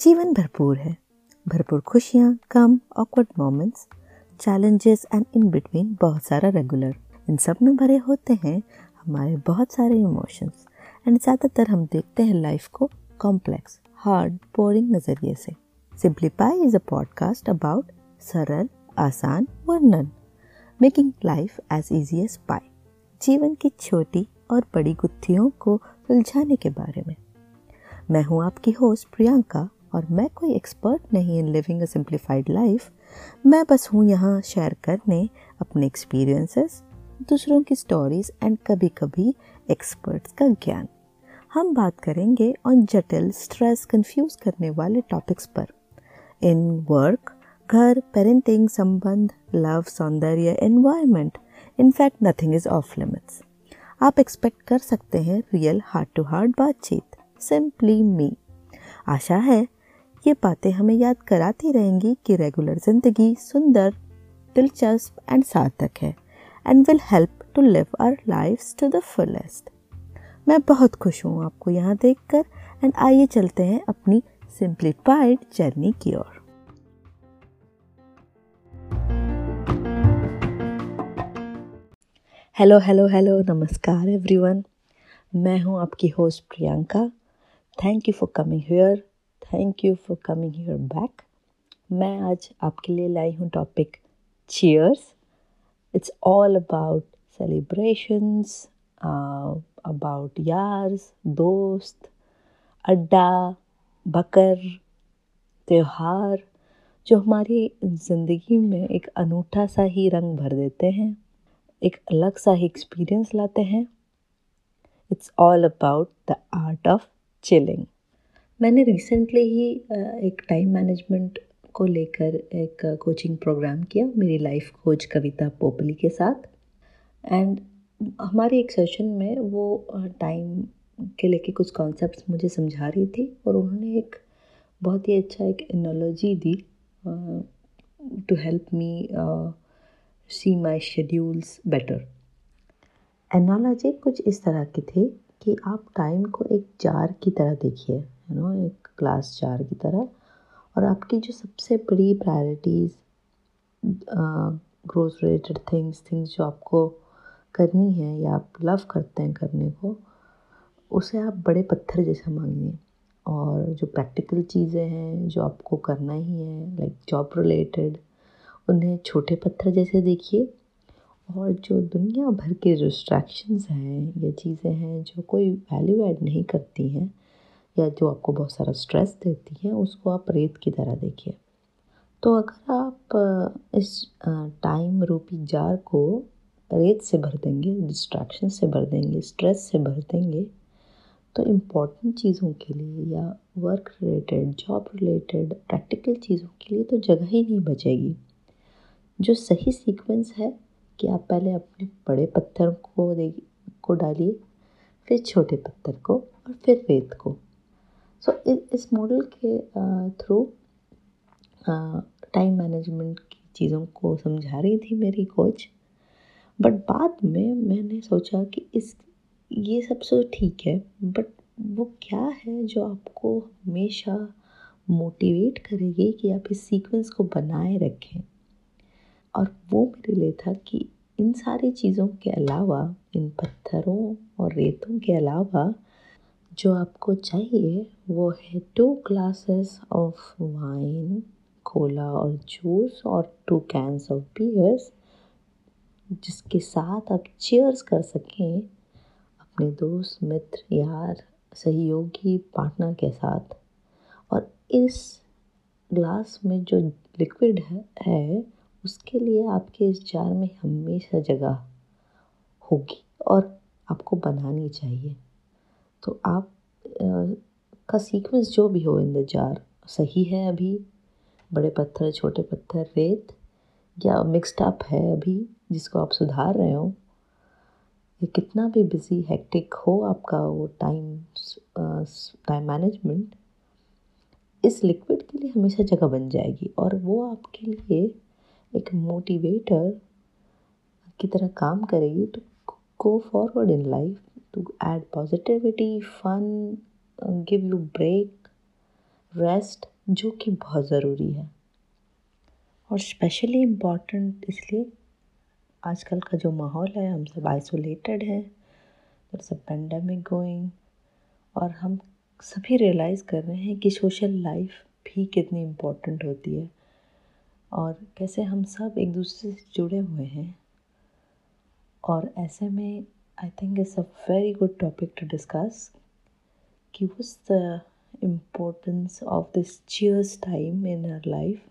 जीवन भरपूर है। भरपूर खुशियाँ कम awkward moments challenges and in between बहुत सारा रेगुलर इन सब में भरे होते हैं हमारे बहुत सारे इमोशंस एंड ज़्यादातर हम देखते हैं लाइफ को कॉम्प्लेक्स हार्ड बोरिंग नज़रिए से। Simplify is a podcast about सरल, आसान, वर्णन। Making life as easy as pie. जीवन की छोटी और बड़ी गुत्थियों को सुलझाने के बारे में। मैं हूँ आपकी होस्ट प्रियंका और मैं कोई एक्सपर्ट नहीं in living a simplified life मैं बस हूँ यहाँ शेयर करने अपने एक्सपीरियंसेस दूसरों की स्टोरीज एंड कभी कभी एक्सपर्ट्स का ज्ञान। हम बात करेंगे ऑन जटिल स्ट्रेस कंफ्यूज करने वाले टॉपिक्स पर। इन वर्क घर पेरेंटिंग संबंध लव, सौंदर्य environment in fact nothing is off limits आप एक्सपेक्ट कर सकते हैं रियल हार्ट टू हार्ट बातचीत. सिंपली मी आशा है ये बातें हमें याद कराती रहेंगी कि रेगुलर ज़िंदगी सुंदर, दिलचस्प एंड सार्थक है and will help to live our life to the fullest मैं बहुत खुश हूँ आपको यहाँ देखकर एंड आइए चलते हैं अपनी सिंप्लीफाइड जर्नी की ओर। हेलो हेलो हेलो नमस्कार एवरीवन मैं हूँ आपकी host Priyanka. Thank you for coming here thank you for coming here back मैं आज आपके लिए लाई हूँ topic cheers it's all about celebrations about years दोस्त, अड्डा, बकर, त्यौहार, जो हमारी ज़िंदगी में एक अनूठा सा ही रंग भर देते हैं। एक अलग सा ही एक्सपीरियंस लाते हैं। It's all about the art of chilling मैंने रिसेंटली ही एक टाइम मैनेजमेंट को लेकर एक कोचिंग प्रोग्राम किया, मेरी लाइफ कोच कविता पोपली के साथ। एंड हमारे एक सेशन में वो टाइम के लेके कुछ कॉन्सेप्ट्स मुझे समझा रही थी और उन्होंने एक बहुत ही अच्छा एक analogy the to help me see my schedules better analogy कुछ इस तरह की थी कि आप टाइम को एक जार की तरह देखिए यू नो एक क्लास चार की तरह, और आपकी जो सबसे बड़ी priorities growth related things things जो आपको करनी है या आप लव करते हैं करने को, उसे आप बड़े पत्थर जैसा मांगिए और जो प्रैक्टिकल चीज़ें हैं, जो आपको करना ही है लाइक जॉब रिलेटेड उन्हें छोटे पत्थर जैसे देखिए। और जो दुनिया भर के डिस्ट्रैक्शंस हैं, या चीज़ें हैं जो कोई वैल्यू ऐड नहीं करती हैं, या जो आपको बहुत सारा स्ट्रेस देती हैं, उसको आप रेत की तरह देखिए। तो अगर आप इस टाइम रूपी जार को रेत से भर देंगे डिस्ट्रैक्शन से भर देंगे स्ट्रेस से भर देंगे तो इंपॉर्टेंट चीज़ों के लिए या work related job related practical चीज़ों के लिए तो जगह ही नहीं बचेगी। जो सही सीक्वेंस है कि आप पहले अपने बड़े पत्थर को दे को डालिए फिर छोटे पत्थर को और फिर रेत को। सो so, इस मॉडल के थ्रू टाइम मैनेजमेंट की चीज़ों को समझा रही थी मेरी कोच बट बाद में मैंने सोचा कि इस ये सब तो ठीक है बट वो क्या है जो आपको हमेशा मोटिवेट करेगी कि आप इस सीक्वेंस को बनाए रखें? और वो मेरे लिए था कि इन सारी चीज़ों के अलावा इन पत्थरों और रेतों के अलावा जो आपको चाहिए वो है two glasses of wine cola और जूस और टू कैंस ऑफ़ बियर्स जिसके साथ आप चेयर्स कर सकें अपने दोस्त मित्र यार सहयोगी पार्टनर के साथ। और इस ग्लास में जो लिक्विड है, है उसके लिए आपके इस जार में हमेशा जगह होगी और आपको बनानी चाहिए। तो आप आ, का सीक्वेंस जो भी हो इन द जार सही है अभी? बड़े पत्थर छोटे पत्थर रेत? या मिक्सड अप है अभी जिसको आप सुधार रहे हो? ये कितना भी बिज़ी हेक्टिक हो आपका वो टाइम टाइम मैनेजमेंट इस लिक्विड के लिए हमेशा जगह बन जाएगी और वो आपके लिए एक मोटिवेटर की तरह काम करेगी तो go forward in life to add positivity fun give you break rest जो कि बहुत ज़रूरी है। और स्पेशली इंपॉर्टेंट इसलिए आजकल का जो माहौल है, हम सब आइसोलेटेड हैं देर अ पेंडेमिक गोइंग और हम सभी रियलाइज़ कर रहे हैं कि सोशल लाइफ भी कितनी इम्पोर्टेंट होती है। और कैसे हम सब एक दूसरे से जुड़े हुए हैं। और ऐसे में I think it's a very good topic to discuss कि was the importance of this cheers time in our life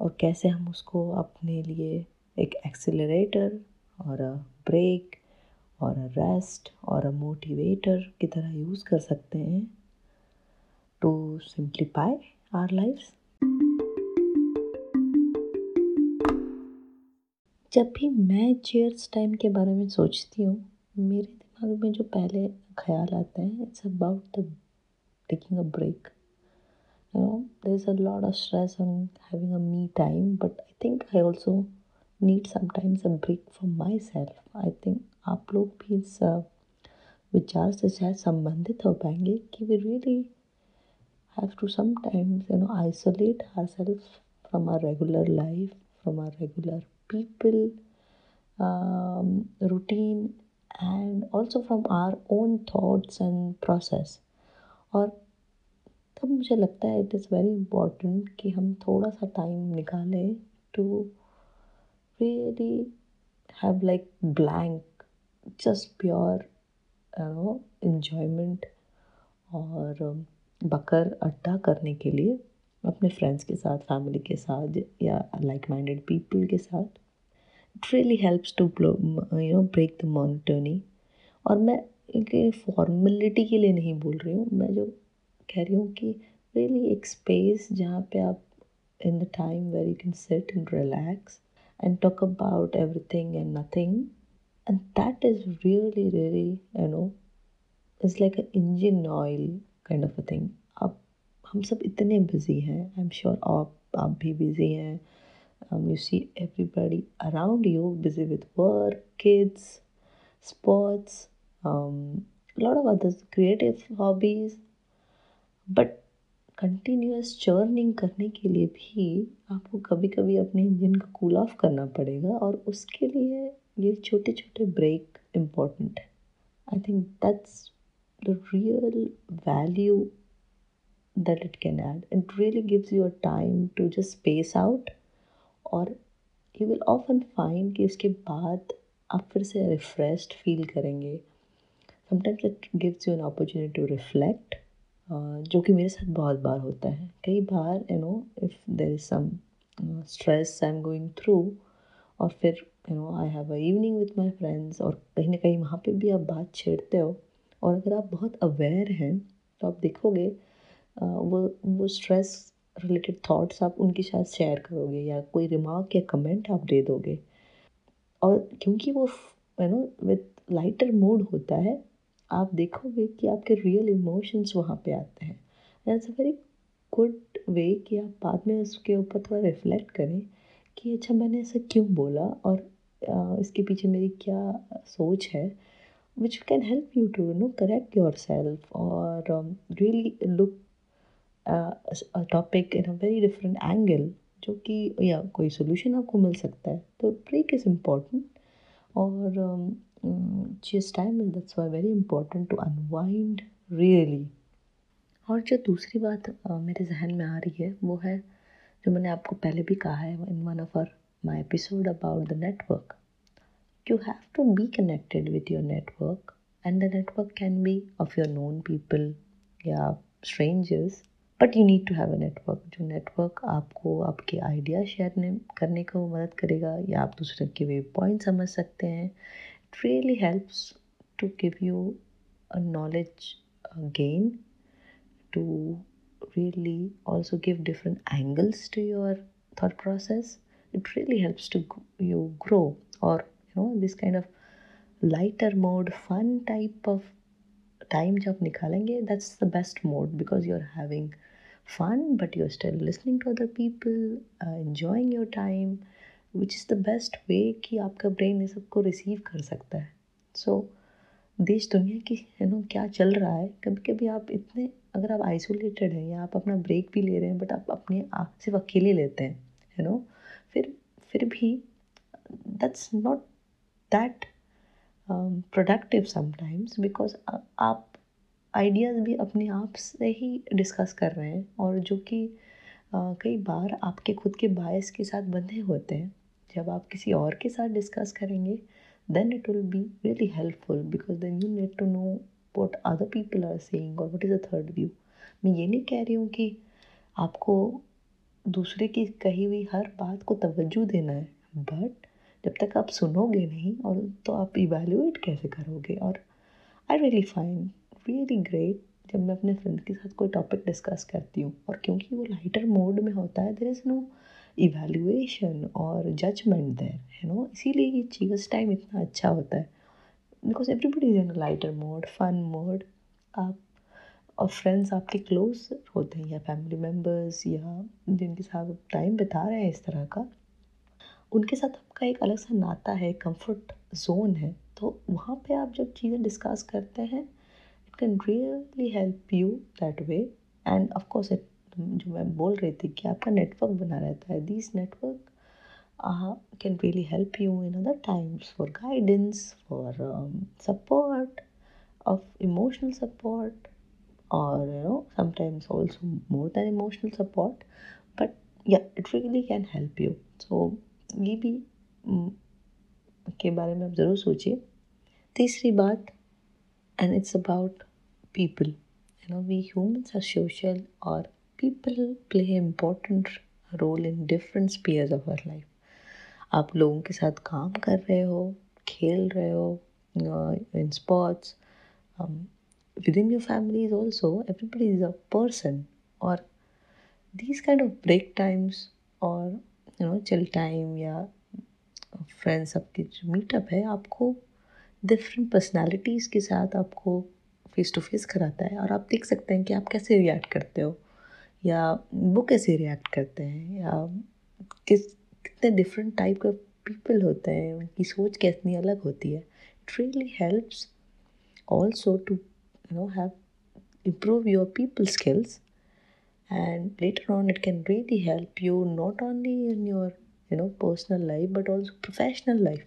और कैसे हम उसको अपने लिए एक एक्सेलरेटर और अ ब्रेक और अ रेस्ट और अ मोटिवेटर की तरह यूज़ कर सकते हैं टू सिंप्लीफाई आर लाइफ जब भी मैं चेयर्स टाइम के बारे में सोचती हूँ, मेरे दिमाग में जो पहले ख्याल आते हैं it's about the taking a break you know, there's a lot of stress on having a me time, but i think i also need sometimes a break for myself. I think आप लोग भी इस विचार से शायद संबंधित हो पाएँगे कि we really have to sometimes you know isolate our self from our regular life from our regular people routine and also from our own thoughts and process और तब मुझे लगता है इट इज़ वेरी इंपॉर्टेंट कि हम थोड़ा सा time निकालें to really have like blank just pure no enjoyment और बकर अड्डा करने के लिए अपने फ्रेंड्स के साथ फैमिली के साथ या लाइक माइंडेड पीपल के साथ. It really helps to you know break the monotony और मैं फॉर्मेलिटी के लिए नहीं बोल रही हूँ, मैं जो कह रही हूँ कि रियली एक स्पेस जहाँ पे आप in the time where you can sit and relax and talk about everything and nothing that is really really, you know, it's like an engine oil kind of a thing. अब हम सब इतने busy हैं I am sure आप आप भी busy हैं। Everybody around you busy with work kids sports um, a lot of other creative hobbies. But continuous churning करने के लिए भी आपको कभी कभी अपने इंजन को कूल ऑफ़ करना पड़ेगा और उसके लिए ये छोटे छोटे ब्रेक इंपॉर्टेंट है। I think that's the real value that it can add it really gives you a time to just space out और यू विल ऑफन फाइंड कि उसके बाद आप फिर से रिफ्रेश्ड फील करेंगे. Sometimes it gives you an opportunity to reflect जो कि मेरे साथ बहुत बार होता है. कई बार you know if there is some stress I am going through और फिर you no I have a evening with my friends और कहीं ना कहीं वहाँ पे भी आप बात छेड़ते हो, और अगर आप बहुत अवेयर हैं तो आप देखोगे वो वो स्ट्रेस रिलेटेड थाट्स आप उनके साथ शेयर करोगे या कोई रिमार्क या कमेंट आप दे दोगे। और क्योंकि वो you know with lighter mood होता है, आप देखोगे कि आपके रियल इमोशंस वहाँ पे आते हैं। That's a very good way कि आप बाद में उसके ऊपर थोड़ा रिफ्लेक्ट करें कि अच्छा मैंने ऐसा क्यों बोला और इसके पीछे मेरी क्या सोच है which can help you to know correct your self और really look topic in a very different angle जो कि, या कोई सोल्यूशन आपको मिल सकता है। तो ब्रेक इज़ इंपॉर्टेंट और जिस time is that's why very important to unwind really और जो दूसरी बात मेरे जहन में आ रही है, वो है, जो मैंने आपको पहले भी कहा है in one of our my episode about the network you have to be connected with your network and the network can be of your known people या strangers but you need to have a network जो network आपको, आपके idea share करने को मदद करेगा, या आप दूसरे के वे पॉइंट समझ सकते हैं it really helps to give you a knowledge gain to really also give different angles to your thought process it really helps to you grow और you know this kind of lighter mode fun type of time जब निकालेंगे that's the best mode because you are having fun but you're still listening to other people uh, enjoying your time which is the best way कि आपका brain ये सबको receive कर सकता है। सो so, देश दुनिया की यू नो क्या चल रहा है? कभी कभी आप इतने अगर आप आइसोलेटेड हैं या आप अपना ब्रेक भी ले रहे हैं बट आप अपने आप सिर्फ़ अकेले लेते हैं यू नो फिर फिर भी that's not that productive sometimes because आप आइडियाज़ भी अपने आप से ही डिस्कस कर रहे हैं और जो कि कई बार आपके खुद के बायस के साथ बंधे होते हैं। जब आप किसी और के साथ डिस्कस करेंगे then it will be really helpful because then you need to know what other people are saying और what is a third view मैं ये नहीं कह रही हूँ कि आपको दूसरे की कही हुई हर बात को तवज्जो देना है बट जब तक आप सुनोगे नहीं और तो आप इवेल्युएट कैसे करोगे? और I really find really great जब मैं अपने फ्रेंड के साथ कोई टॉपिक डिस्कस करती हूँ। और क्योंकि वो लाइटर मोड में होता है देर इज़ नो इवेल्युएशन और जजमेंट देर यू नो इसीलिए ये चीज़ टाइम इतना अच्छा होता है। Because everybody is in lighter mode fun mode आप और फ्रेंड्स आपके क्लोज होते हैं या फैमिली मेंबर्स या जिनके साथ टाइम बिता रहे हैं इस तरह का। उनके साथ आपका एक अलग सा नाता है कंफर्ट जोन है। तो वहाँ पे आप जब चीज़ें डिस्कस करते हैं can really help you that way and of course it जो मैं बोल रही थी कि आपका नेटवर्क बना रहता है this network can really help you in other times for guidance for support of emotional support और you know sometimes also more than emotional support but या it really can help you so ये भी mm, के बारे में आप ज़रूर सोचिए। तीसरी बात and it's about people. You know, we humans are social or people play important role in different spheres of our life. आप लोगों के साथ काम कर रहे हो खेल रहे हो in sports within your family is also everybody is a person or these kind of break times or you know chill time या फ्रेंड्स आपकी जो मीटअप है आपको डिफरेंट पर्सनालिटीज़ के साथ आपको फेस टू फेस कराता है और आप देख सकते हैं कि आप कैसे रिएक्ट करते हो, या वो कैसे रिएक्ट करते हैं, या किस, कितने डिफरेंट टाइप के पीपल होते हैं, उनकी सोच कितनी अलग होती है। It really helps also to you know have improve your people skills and later on it can really help you not only in your, you know, personal life but also professional life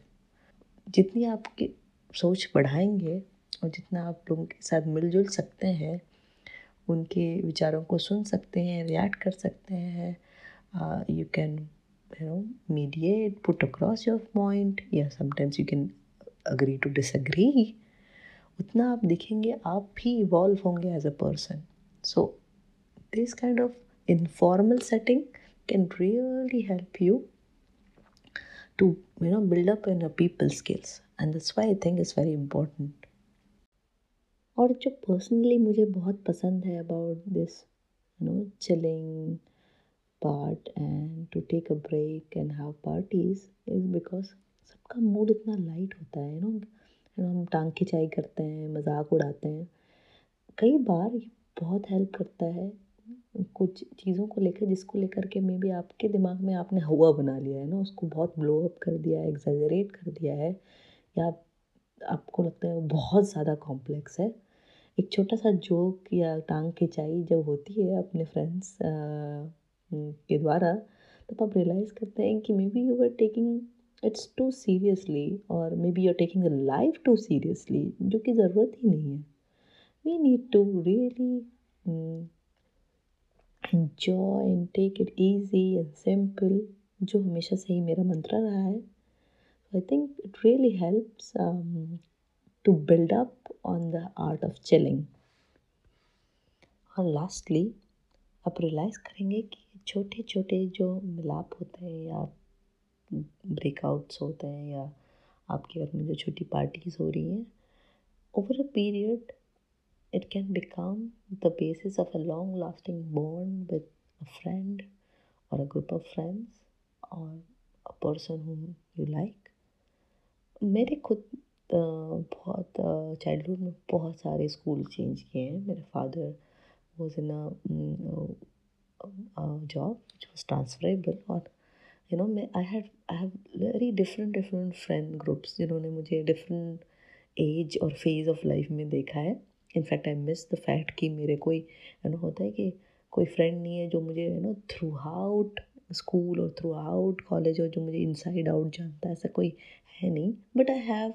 जितनी आपकी सोच बढ़ाएँगे और जितना आप लोगों के साथ मिलजुल सकते हैं, उनके विचारों को सुन सकते हैं रिएक्ट कर सकते हैं you can you know mediate put across your point या sometimes you can agree to disagree उतना आप दिखेंगे, आप भी इवॉल्व होंगे as a person so this kind of informal setting can really help you to you know up in your people skills. And that's why i think it's very important. और जो personally मुझे बहुत पसंद है about this you know chilling part and to take a break and have parties is because सबका mood इतना light होता है यू नो नो हम टांग खिंचाई करते हैं, मज़ाक उड़ाते हैं। कई बार ये बहुत हेल्प करता है कुछ चीज़ों को लेकर, जिसको लेकर के मे बी आपके दिमाग में आपने हवा बना लिया है ना उसको बहुत ब्लो अप कर दिया है एग्जैजरेट कर दिया है, या आपको लगता है बहुत ज़्यादा कॉम्प्लेक्स है। एक छोटा सा जोक या टांग खिंचाई जब होती है अपने फ्रेंड्स के द्वारा, तब आप रियलाइज़ करते हैं कि maybe you are taking it's too seriously और maybe you are taking life too seriously जो कि ज़रूरत ही नहीं है। We need to really enjoy and take it easy and simple, जो हमेशा से ही मेरा मंत्र रहा है। I think it really helps to build up on the art of chilling और लास्टली आप रियलाइज़ करेंगे कि छोटे छोटे जो मिलाप होते हैं या ब्रेकआउट्स होते हैं या आपके घर में जो छोटी पार्टीज़ हो रही हैं over a period it can become the basis of a long lasting bond with a friend or a group of friends or a person whom you like मेरे खुद बहुत चाइल्डहुड में बहुत सारे स्कूल चेंज किए हैं। मेरे father was in job which was transferable और यू नो मैं I have I have very different different friend groups जिन्होंने मुझे डिफरेंट एज और फ़ेज़ ऑफ़ लाइफ में देखा है। In fact I miss the fact कि मेरे कोई यू नो होता है कि कोई फ्रेंड नहीं है जो मुझे you know throughout school और थ्रू आउट कॉलेज और जो मुझे इनसाइड आउट जानता है, ऐसा कोई है नहीं। But I have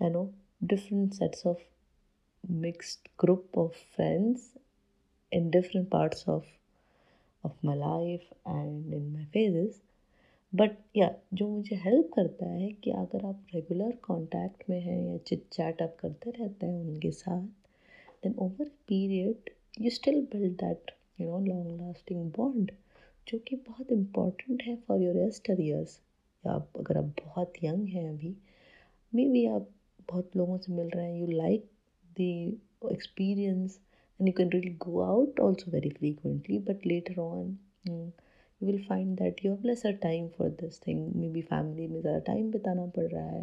you know different sets of mixed group of friends in different parts of of my life and in my phases. But या जो मुझे हेल्प करता है कि अगर आप रेगुलर कांटेक्ट में हैं या चिट चैट आप करते रहते हैं उनके साथ then over period you still build that you know long lasting bond जो कि बहुत इंपॉर्टेंट है फॉर योर एस्टर ईयर्स आप, अगर आप बहुत यंग हैं अभी मे बी आप बहुत लोगों से मिल रहे हैं। You like the experience and you can really go out also very frequently but later on you will find that you have lesser time for this thing maybe family में ज़्यादा time बिताना पड़ रहा है।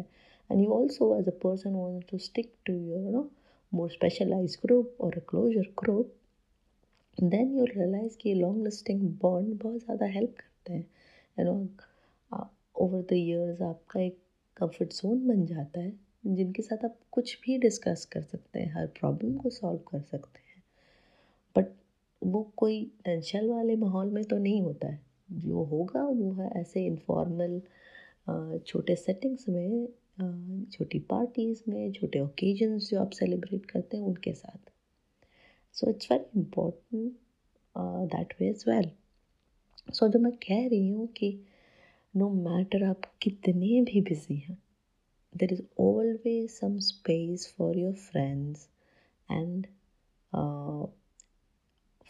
And you also as a person want to stick to your know more specialise group और a closer group then you realise कि long lasting bond बहुत ज़्यादा हेल्प करते हैं। You know over the years आपका एक कंफर्ट जोन बन जाता है। जिनके साथ आप कुछ भी डिस्कस कर सकते हैं, हर प्रॉब्लम को सॉल्व कर सकते हैं। बट वो कोई टेंशन वाले माहौल में तो नहीं होता है। जो होगा, वो है ऐसे इनफॉर्मल छोटे सेटिंग्स में छोटी पार्टीज़ में, छोटे ओकेजन्स जो आप सेलिब्रेट करते हैं, उनके साथ। So it's very important that way is well so जो मैं कह रही हूँ कि नो no मैटर आप कितने भी बिज़ी हैं there is always some space for your friends and uh,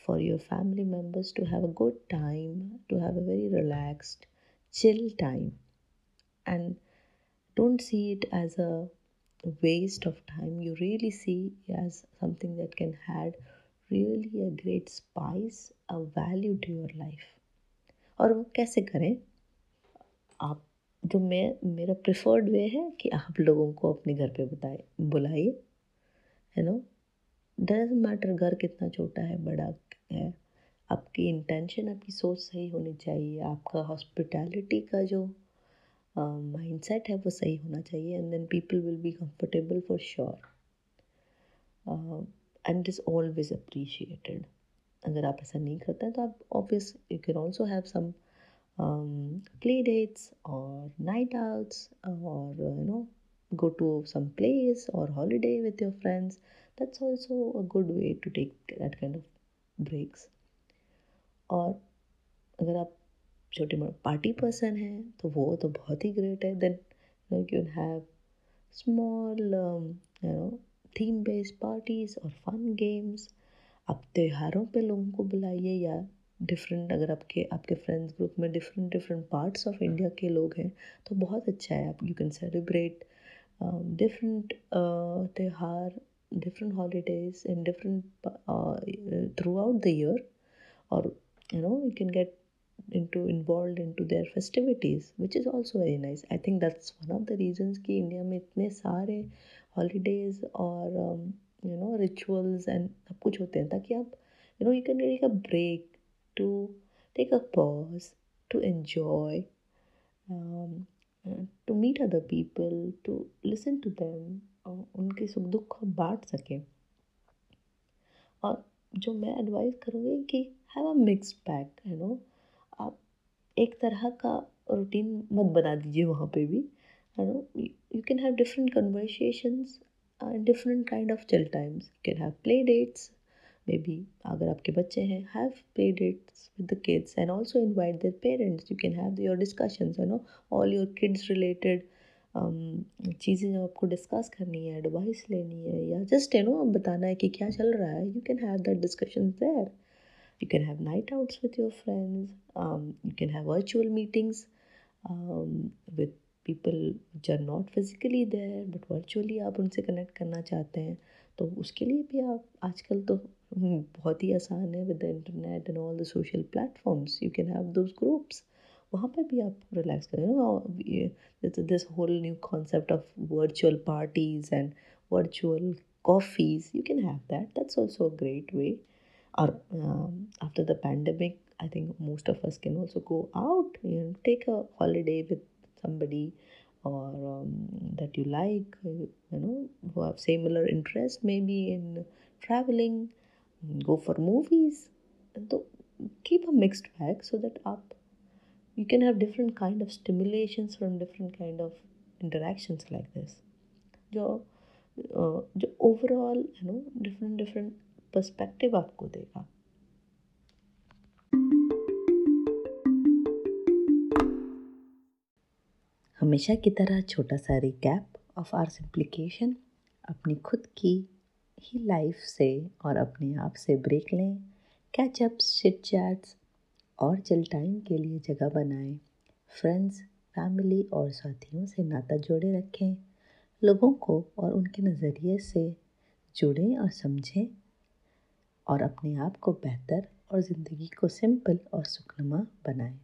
for your family members to have a good time, to have a very relaxed, chill time. And don't see it as a waste of time. You really see it as something that can add really a great spice, a value to your life. और वो कैसे करें आप जो मैं मेरा preferred वे है कि आप लोगों को अपने घर पे बताए बुलाइए है नो डज मैटर घर कितना छोटा है बड़ा है आपकी इंटेंशन आपकी सोच सही होनी चाहिए आपका हॉस्पिटैलिटी का जो माइंड uh, है वो सही होना चाहिए and then people will be comfortable for sure and is always appreciated अगर आप ऐसा नहीं करते हैं तो आप obvious you can also have some um, play dates or night outs or uh, you know go to some place or holiday with your friends that's also a good way to take that kind of breaks और अगर आप छोटे party person हैं तो वो तो बहुत ही ग्रेट है then you can have small you know theme based parties और फन गेम्स आप त्योहारों पे लोगों को बुलाइए या डिफरेंट अगर आपके आपके फ्रेंड्स ग्रुप में different different parts of India के लोग हैं तो बहुत अच्छा है आप यू कैन सेलिब्रेट डिफरेंट त्यौहार different holidays in different throughout the year और you know you can get into, involved into their festivities, which is also very nice. I think that's one of the reasons कि India में इतने सारे holidays और you no rituals and सब कुछ होते हैं, ताकि आप you know you can take a break to take a pause, to enjoy, um, uh, to meet other people, to listen to them, उनके सुख दुख को बांट सकें। और जो मैं एडवाइस करूँगी कि have a mix pack you know आप एक तरह का रूटीन मत बना दीजिए वहाँ पे भी you know you can have different conversations different kind of chill times you can have play dates maybe अगर आपके बच्चे हैं have play dates with the kids and also invite their parents you can have your discussions you know all your kids related चीज़ें जो आपको discuss करनी है advice लेनी है या जस्ट यू नो बताना है कि क्या चल रहा है you can have that discussion there you can have night outs with your friends you can virtual meetings um, with people which are not physically there but virtually आप उनसे connect करना चाहते हैं. तो उसके लिए भी आप आजकल तो बहुत ही आसान है with the internet and all the social platforms you can have those groups वहाँ पर भी आप रिलैक्स करें this whole new concept of virtual parties and virtual coffees you can have that that's also a great way or um, after the pandemic I think most of us can also go out, you know, take a holiday with somebody or um, that you like, you know, who have similar interest, maybe in traveling, Go for movies तो keep a mixed bag so that आप you can have different kind of stimulation from different kind of interaction like this जो जो overall you know different different perspective आपको देगा। हमेशा की तरह छोटा सा रिकैप ऑफ़ आर सिंप्लीकेशन अपनी खुद की ही लाइफ से और अपने आप से ब्रेक लें। कैचअप्स शिट चैट्स और चिल टाइम के लिए जगह बनाएँ। फ्रेंड्स फैमिली और साथियों से नाता जोड़े रखें। लोगों को और उनके नज़रिए से जुड़ें और समझें। और अपने आप को बेहतर और ज़िंदगी को सिंपल और सुखनुमा बनाएँ।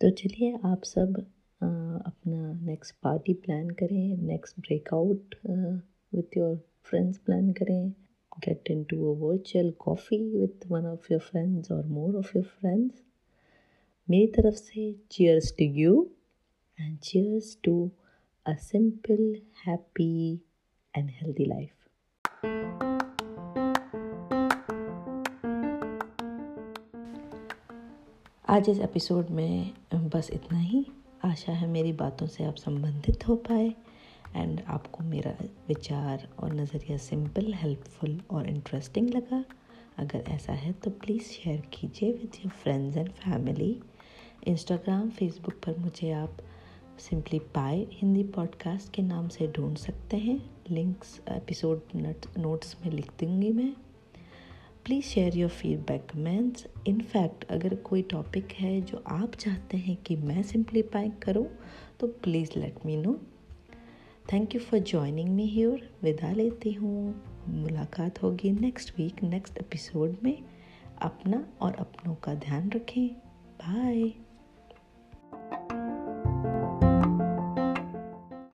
तो चलिए आप सब अपना नेक्स्ट पार्टी प्लान करें। Next breakout with your friends plan करें get in to a virtual coffee with one of your friends और मोर ऑफ़ योर फ्रेंड्स मेरी तरफ़ से cheers to you and cheers to a simple happy and healthy life आज इस episode में बस इतना ही। आशा है मेरी बातों से आप संबंधित हो पाए। एंड आपको मेरा विचार और नज़रिया सिंपल हेल्पफुल और इंटरेस्टिंग लगा। अगर ऐसा है तो प्लीज़ शेयर कीजिए with your friends and family Instagram Facebook पर मुझे आप सिंपली पाए हिंदी पॉडकास्ट के नाम से ढूंढ सकते हैं। लिंक्स एपिसोड नोट्स में लिख दूँगी मैं। Please share your feedback comments in fact अगर कोई टॉपिक है जो आप चाहते हैं कि मैं सिंप्लीफाई करूँ तो please let me know thank you for joining me here विदा लेती हूँ। मुलाकात होगी नेक्स्ट वीक नेक्स्ट एपिसोड में। अपना और अपनों का ध्यान रखें। बाय